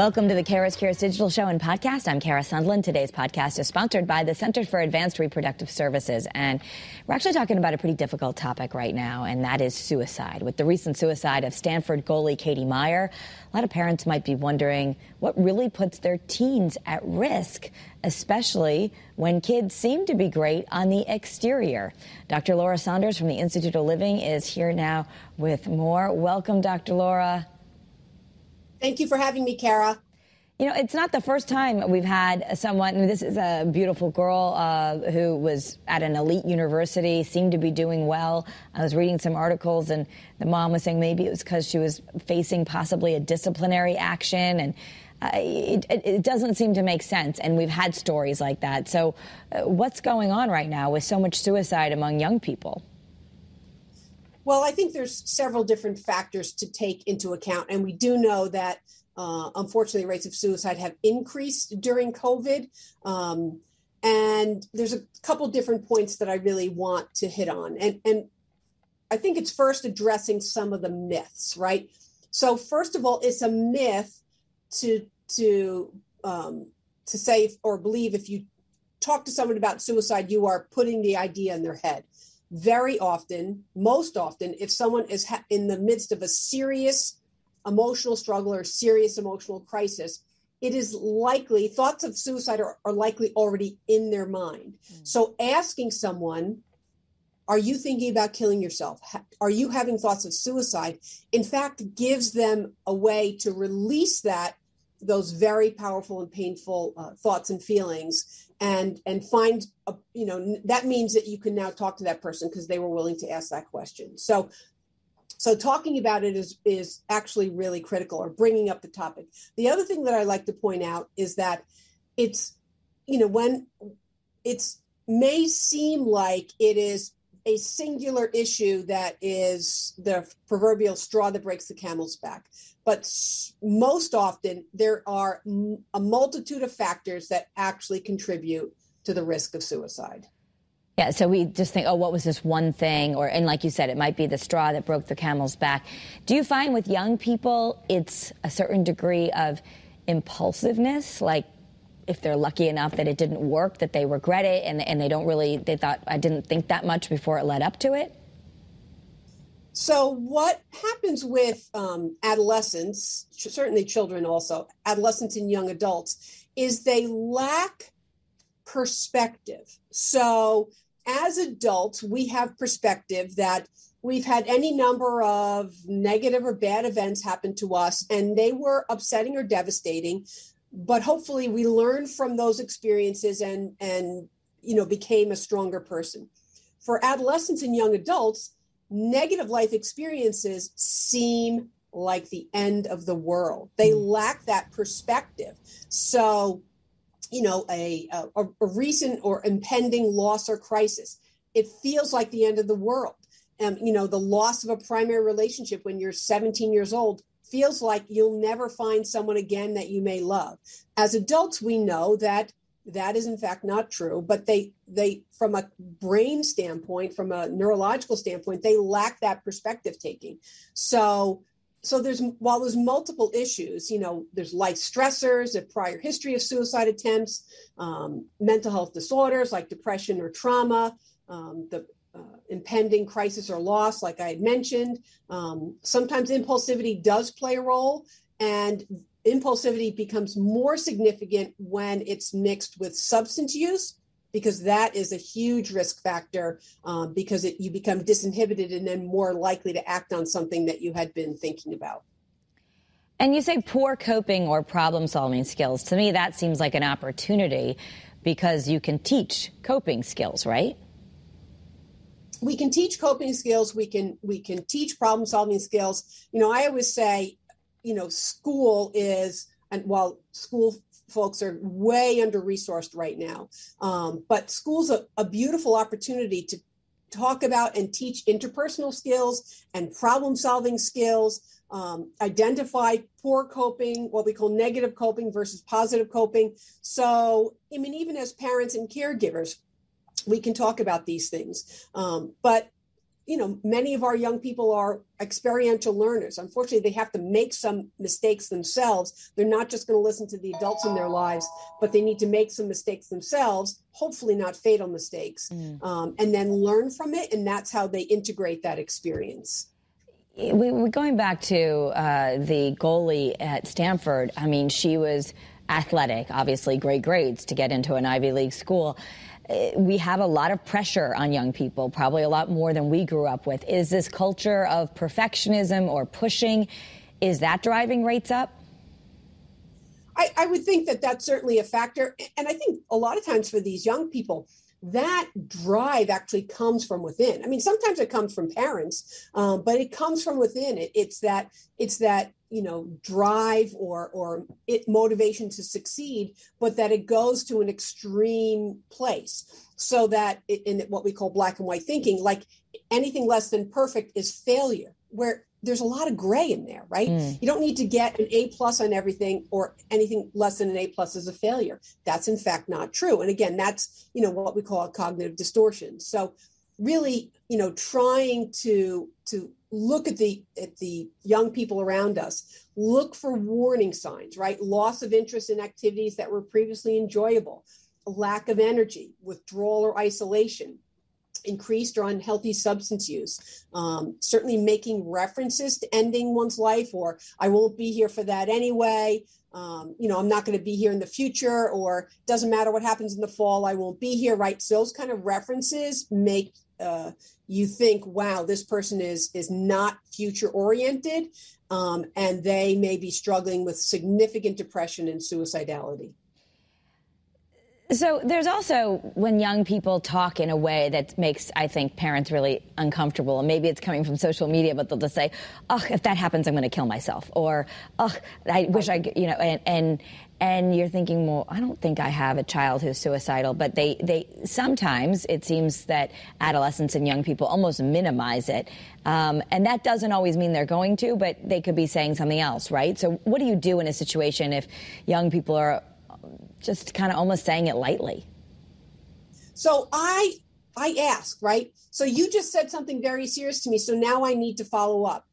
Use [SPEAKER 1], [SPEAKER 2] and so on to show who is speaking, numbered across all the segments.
[SPEAKER 1] Welcome to the Kara's Cures Digital Show and Podcast. I'm Kara Sundlun. Today's podcast is sponsored by the Center for Advanced Reproductive Services. And we're actually talking about a pretty difficult topic right now, and that is suicide. With the recent suicide of Stanford goalie Katie Meyer, a lot of parents might be wondering what really puts their teens at risk, especially when kids seem to be great on the exterior. Dr. Laura Saunders from the Institute of Living is here now with more. Welcome, Dr. Laura.
[SPEAKER 2] Thank you for having me, Kara.
[SPEAKER 1] You know, it's not the first time we've had someone. This is a beautiful girl uh, who was at an elite university, seemed to be doing well. I was reading some articles, and the mom was saying maybe it was because she was facing possibly a disciplinary action, and uh, it, it, doesn't seem to make sense. And we've had stories like that. So, uh, what's going on right now with so much suicide among young people?
[SPEAKER 2] Well, I think there's several different factors to take into account, and we do know that uh, unfortunately rates of suicide have increased during COVID. Um, and there's a couple different points that I really want to hit on, and and I think it's first addressing some of the myths, right? So first of all, it's a myth to to um, to say or believe if you talk to someone about suicide, you are putting the idea in their head very often, most often, if someone is ha- in the midst of a serious emotional struggle or serious emotional crisis, it is likely thoughts of suicide are, are likely already in their mind. Mm. So asking someone, are you thinking about killing yourself? Are you having thoughts of suicide? In fact, gives them a way to release that those very powerful and painful uh, thoughts and feelings and and find a, you know that means that you can now talk to that person because they were willing to ask that question. So so talking about it is is actually really critical or bringing up the topic. The other thing that i like to point out is that it's you know when it's may seem like it is a singular issue that is the proverbial straw that breaks the camel's back but most often there are a multitude of factors that actually contribute to the risk of suicide.
[SPEAKER 1] Yeah, so we just think, oh, what was this one thing? Or, and like you said, it might be the straw that broke the camel's back. Do you find with young people it's a certain degree of impulsiveness? Like if they're lucky enough that it didn't work, that they regret it and, and they don't really, they thought, I didn't think that much before it led up to it?
[SPEAKER 2] So, what happens with um, adolescents, certainly children also, adolescents and young adults, is they lack perspective. So, as adults, we have perspective that we've had any number of negative or bad events happen to us, and they were upsetting or devastating. But hopefully, we learned from those experiences and and you know became a stronger person. For adolescents and young adults, negative life experiences seem like the end of the world. They mm. lack that perspective. So, you know, a, a, a, recent or impending loss or crisis, it feels like the end of the world. Um, you know, the loss of a primary relationship when you're 17 years old feels like you'll never find someone again that you may love. As adults, we know that that is in fact not true but they they from a brain standpoint from a neurological standpoint they lack that perspective taking so so there's while there's multiple issues you know there's life stressors a prior history of suicide attempts um, mental health disorders like depression or trauma um, the uh, impending crisis or loss like i had mentioned um, sometimes impulsivity does play a role and impulsivity becomes more significant when it's mixed with substance use because that is a huge risk factor um, because it, you become disinhibited and then more likely to act on something that you had been thinking about.
[SPEAKER 1] And you say poor coping or problem solving skills. To me, that seems like an opportunity because you can teach coping skills, right?
[SPEAKER 2] We can teach coping skills. We can we can teach problem solving skills. You know, I always say you know, school is, and while school folks are way under resourced right now, um, but school's a, a beautiful opportunity to talk about and teach interpersonal skills and problem solving skills, um, identify poor coping, what we call negative coping versus positive coping. So, I mean, even as parents and caregivers, we can talk about these things. Um, but you know, many of our young people are experiential learners. Unfortunately, they have to make some mistakes themselves. They're not just going to listen to the adults in their lives, but they need to make some mistakes themselves, hopefully not fatal mistakes, mm. um, and then learn from it. And that's how they integrate that experience.
[SPEAKER 1] We, are going back to uh, the goalie at Stanford. I mean, she was athletic, obviously great grades to get into an Ivy League school. Uh, we have a lot of pressure on young people, probably a lot more than we grew up with. Is this culture of perfectionism or pushing, is that driving rates up?
[SPEAKER 2] I, I would think that that's certainly a factor. And I think a lot of times for these young people, that drive actually comes from within. I mean, sometimes it comes from parents, um, but it comes from within. It, it's that it's that you know drive or or it motivation to succeed, but that it goes to an extreme place, so that it, in what we call black and white thinking, like anything less than perfect is failure. Where there's a lot of gray in there, right? Mm. You don't need to get an A plus on everything or anything less than an A plus is a failure. That's in fact not true. And again, that's, you know, what we call a cognitive distortion. So really, you know, trying to to look at the at the young people around us, look for warning signs, right? Loss of interest in activities that were previously enjoyable, lack of energy, withdrawal or isolation, increased or unhealthy substance use, um, certainly making references to ending one's life or I won't be here for that anyway. Um, you know, I'm not going to be here in the future, or doesn't matter what happens in the fall, I won't be here, right? So those kind of references make uh, you think, wow, this person is is not future oriented, um, and they may be struggling with significant depression and suicidality.
[SPEAKER 1] So there's also when young people talk in a way that makes, I think, parents really uncomfortable. And maybe it's coming from social media, but they'll just say, "Oh, if that happens, I'm going to kill myself," or "Oh, I wish I," you know, and and and you're thinking, well, I don't think I have a child who's suicidal, but they they sometimes it seems that adolescents and young people almost minimize it, um, and that doesn't always mean they're going to, but they could be saying something else, right? So, what do you do in a situation if young people are just kind of almost saying it lightly.
[SPEAKER 2] So I I ask, right? So you just said something very serious to me. So now I need to follow up.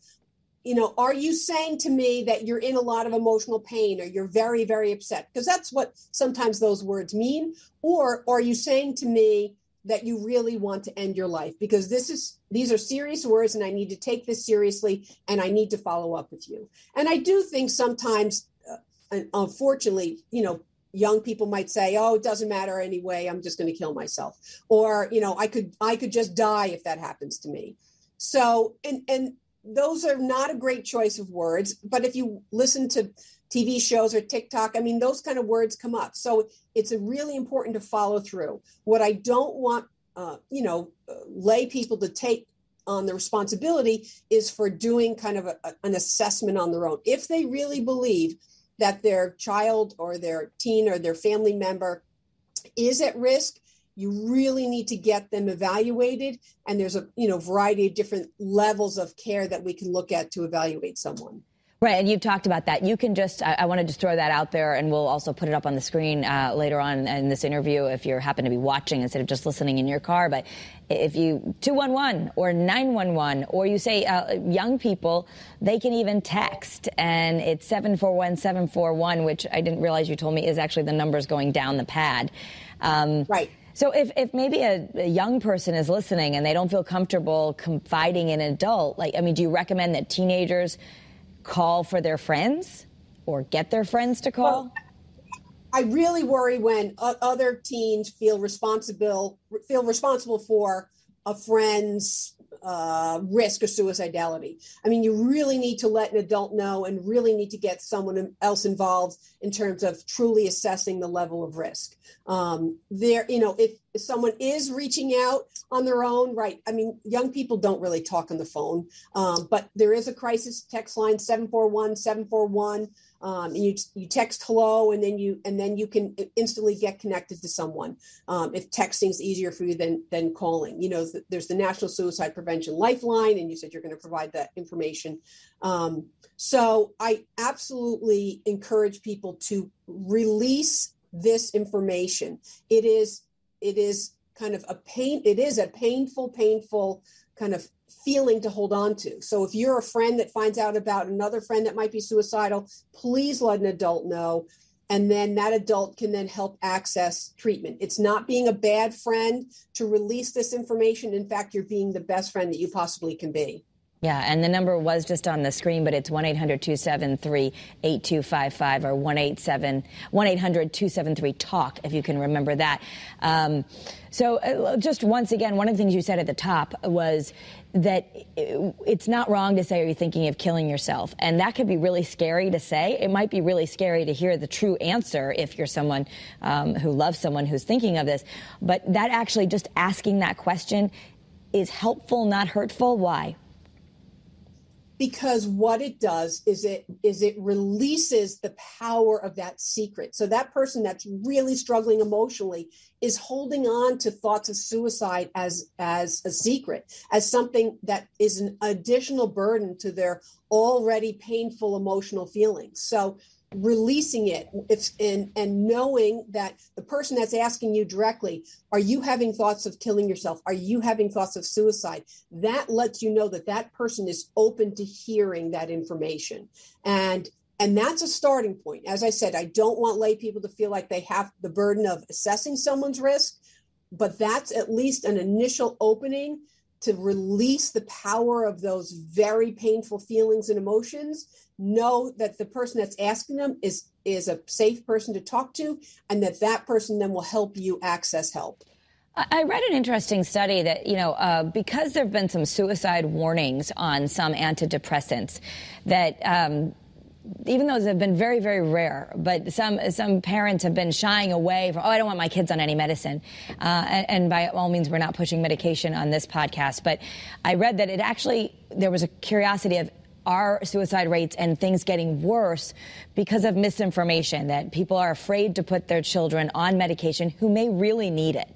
[SPEAKER 2] You know, are you saying to me that you're in a lot of emotional pain or you're very, very upset? Because that's what sometimes those words mean. Or, are you saying to me that you really want to end your life? Because this is these are serious words and I need to take this seriously and I need to follow up with you. And I do think sometimes uh, unfortunately, you know, young people might say oh it doesn't matter anyway i'm just going to kill myself. Or you know i could i could just die if that happens to me. So and and those are not a great choice of words but if you listen to tv shows or tiktok i mean those kind of words come up. So it's really important to follow through. What i don't want uh, you know uh, lay people to take on the responsibility is for doing kind of a, an assessment on their own. If they really believe that their child or their teen or their family member is at risk you really need to get them evaluated. And there's a you know variety of different levels of care that we can look at to evaluate someone
[SPEAKER 1] Right, and you've talked about that. You can just, I, I want to just throw that out there, and we'll also put it up on the screen uh, later on in this interview if you happen to be watching instead of just listening in your car. But if you 211 or 911, or you say uh, young people, they can even text, and it's 741 741, which I didn't realize you told me is actually the numbers going down the pad.
[SPEAKER 2] Um, right.
[SPEAKER 1] So if, if maybe a, a, young person is listening and they don't feel comfortable confiding in an adult, like, I mean, do you recommend that teenagers call for their friends or get their friends to call? Well,
[SPEAKER 2] I really worry when other teens feel responsible feel responsible for a friend's uh, risk of suicidality. I mean, you really need to let an adult know and really need to get someone else involved in terms of truly assessing the level of risk. Um, there, you know, if, if someone is reaching out on their own, right? I mean, young people don't really talk on the phone, um, but there is a crisis text line 741 741 um, and you you text hello and then you and then you can instantly get connected to someone. Um, if texting is easier for you than than calling. You know there's the national suicide prevention lifeline and you said you're going to provide that information. Um, so i absolutely encourage people to release this information. It is it is kind of a pain it is a painful painful kind of feeling to hold on to. So if you're a friend that finds out about another friend that might be suicidal, please let an adult know. And then that adult can then help access treatment. It's not being a bad friend to release this information. In fact, you're being the best friend that you possibly can be.
[SPEAKER 1] Yeah, and the number was just on the screen, but it's 1 800 273 8255 or 1 800 273 TALK, if you can remember that. Um, so, uh, just once again, one of the things you said at the top was that it's not wrong to say, Are you thinking of killing yourself? And that could be really scary to say. It might be really scary to hear the true answer if you're someone um, who loves someone who's thinking of this. But that actually, just asking that question is helpful, not hurtful. Why?
[SPEAKER 2] Because what it does is it is it releases the power of that secret. So that person that's really struggling emotionally is holding on to thoughts of suicide as as a secret as something that is an additional burden to their already painful emotional feelings. So releasing it if and and knowing that the person that's asking you directly are you having thoughts of killing yourself? Are you having thoughts of suicide? That lets you know that that person is open to hearing that information. And and that's a starting point. As i said i don't want lay people to feel like they have the burden of assessing someone's risk but that's at least an initial opening to release the power of those very painful feelings and emotions know that the person that's asking them is is a safe person to talk to and that that person then will help you access help.
[SPEAKER 1] I read an interesting study that, you know, uh, because there have been some suicide warnings on some antidepressants, that um, even those have been very, very rare, but some some parents have been shying away from, oh, I don't want my kids on any medicine. Uh, and, and, by all means, we're not pushing medication on this podcast. But I read that it actually, there was a curiosity of our suicide rates and things getting worse because of misinformation, that people are afraid to put their children on medication who may really need it.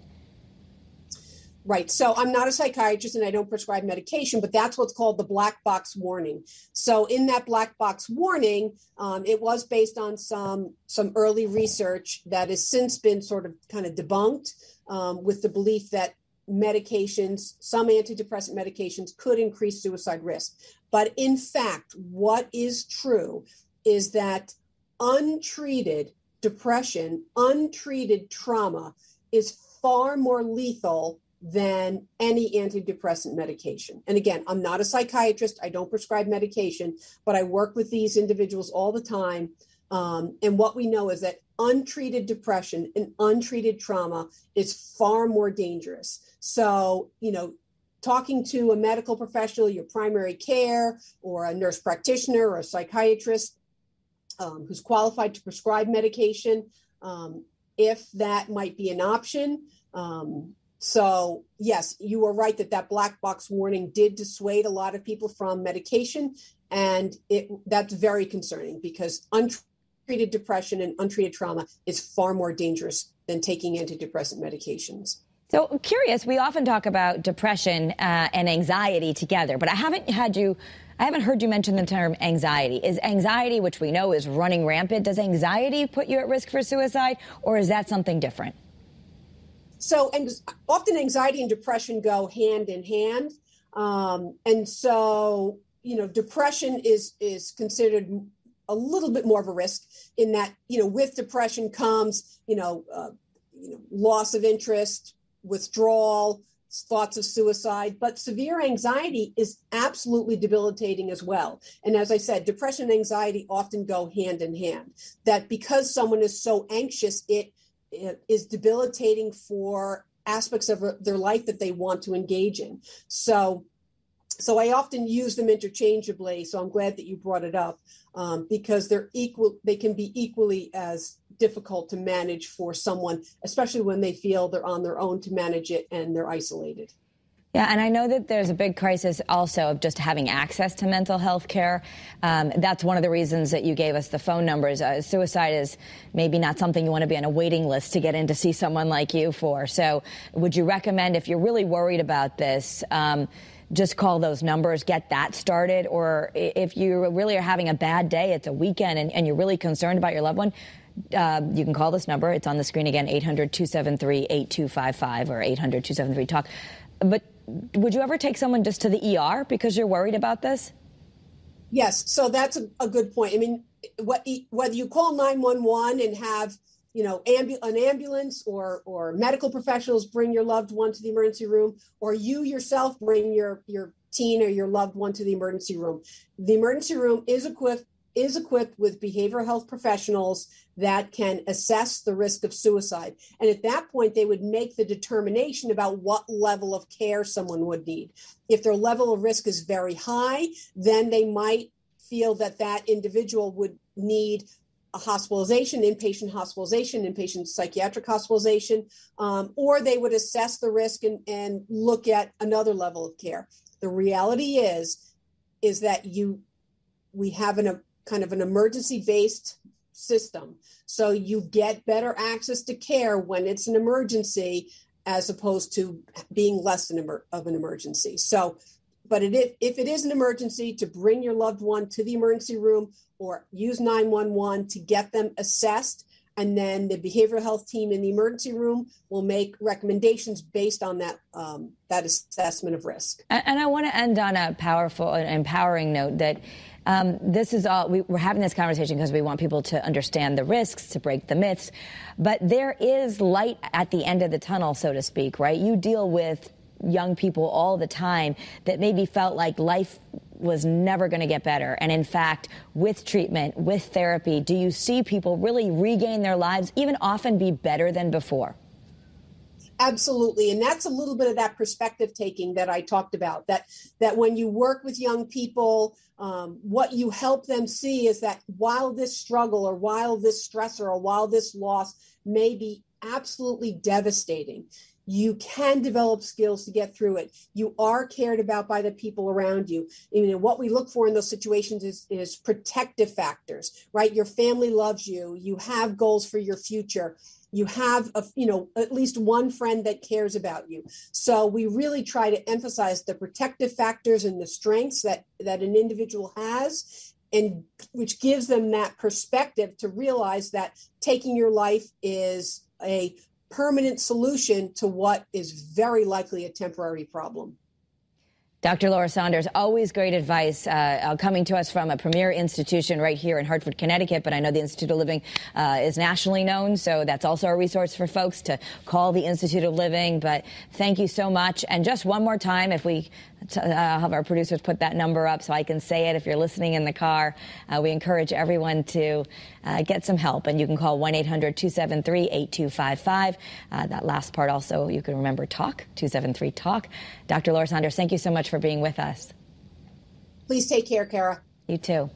[SPEAKER 2] Right. So I'm not a psychiatrist and I don't prescribe medication, but that's what's called the black box warning. So in that black box warning, um, it was based on some some early research that has since been sort of kind of debunked um, with the belief that medications, some antidepressant medications, could increase suicide risk. But in fact, what is true is that untreated depression, untreated trauma is far more lethal than any antidepressant medication. And again, I'm not a psychiatrist, I don't prescribe medication, but I work with these individuals all the time. Um, and what we know is that untreated depression and untreated trauma is far more dangerous. So, you know, talking to a medical professional, your primary care, or a nurse practitioner or a psychiatrist um, who's qualified to prescribe medication, um, if that might be an option. Um, so, yes, you were right that that black box warning did dissuade a lot of people from medication, and it that's very concerning because untreated depression and untreated trauma is far more dangerous than taking antidepressant medications.
[SPEAKER 1] So I'm curious, we often talk about depression uh, and anxiety together, but I haven't had you I haven't heard you mention the term anxiety. Is anxiety, which we know is running rampant, does anxiety put you at risk for suicide or is that something different?
[SPEAKER 2] So, and often anxiety and depression go hand in hand. Um, and so, you know, depression is is considered a little bit more of a risk in that, you know, with depression comes, you know, uh, you know loss of interest, withdrawal, thoughts of suicide, but severe anxiety is absolutely debilitating as well. And as I said, depression and anxiety often go hand in hand. That because someone is so anxious, it, is debilitating for aspects of their life that they want to engage in. So so I often use them interchangeably. So I'm glad that you brought it up um, because they're equal. They can be equally as difficult to manage for someone, especially when they feel they're on their own to manage it and they're isolated.
[SPEAKER 1] Yeah, and I know that there's a big crisis also of just having access to mental health care. Um, that's one of the reasons that you gave us the phone numbers. Uh, suicide is maybe not something you want to be on a waiting list to get in to see someone like you for. So, would you recommend if you're really worried about this? Um, just call those numbers, get that started. Or if you really are having a bad day, it's a weekend, and, and you're really concerned about your loved one, uh, you can call this number. It's on the screen again, 800 273 8255 or 800 273 TALK. But would you ever take someone just to the ER because you're worried about this?
[SPEAKER 2] Yes, so that's a, a good point. I mean, what, whether you call 911 and have you know ambu- an ambulance or or medical professionals bring your loved one to the emergency room or you yourself bring your your teen or your loved one to the emergency room the emergency room is equipped is equipped with behavioral health professionals that can assess the risk of suicide and at that point they would make the determination about what level of care someone would need if their level of risk is very high then they might feel that that individual would need a hospitalization, inpatient hospitalization, inpatient psychiatric hospitalization, um, or they would assess the risk and, and look at another level of care. The reality is, is that you, we have an, kind of an emergency based system. So you get better access to care when it's an emergency as opposed to being less of an emergency. So but it, if it is an emergency, to bring your loved one to the emergency room or use 911 to get them assessed. And then the behavioral health team in the emergency room will make recommendations based on that um, that assessment of risk.
[SPEAKER 1] And, and I want to end on a powerful and empowering note that um, this is all we, are having this conversation because we want people to understand the risks, to break the myths. But there is light at the end of the tunnel, so to speak, right? You deal with young people all the time that maybe felt like life was never going to get better. And in fact, with treatment, with therapy, do you see people really regain their lives, even often be better than before?
[SPEAKER 2] Absolutely. And that's a little bit of that perspective taking that i talked about that that when you work with young people um, what you help them see is that while this struggle or while this stressor or while this loss may be absolutely devastating you can develop skills to get through it. You are cared about by the people around you. I mean, what we look for in those situations is, is protective factors right? Your family loves you. You have goals for your future you have a you know at least one friend that cares about you so we really try to emphasize the protective factors and the strengths that that an individual has and which gives them that perspective to realize that taking your life is a permanent solution to what is very likely a temporary problem.
[SPEAKER 1] Dr. Laura Saunders, always great advice uh, uh, coming to us from a premier institution right here in Hartford, Connecticut. But I know the Institute of Living uh, is nationally known, so that's also a resource for folks to call the Institute of Living. But thank you so much. And just one more time, if we uh, have our producers put that number up so I can say it if you're listening in the car, uh, we encourage everyone to uh, get some help. And you can call 1 800 273 8255. That last part also, you can remember TALK, 273 TALK. Dr. Laura Saunders, thank you so much for being with us.
[SPEAKER 2] Please take care, Kara.
[SPEAKER 1] You too.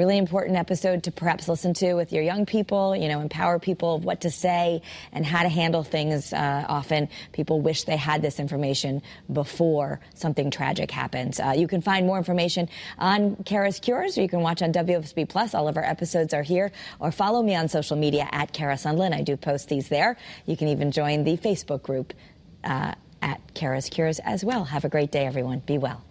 [SPEAKER 1] Really important episode to perhaps listen to with your young people, you know, empower people of what to say and how to handle things. Uh, often people wish they had this information before something tragic happens. Uh, you can find more information on Kara's Cures, or you can watch on WFSB Plus. All of our episodes are here, or follow me on social media at Kara Sundlun. I do post these there. You can even join the Facebook group. Uh, at Kara's Cures as well. Have a great day, everyone. Be well.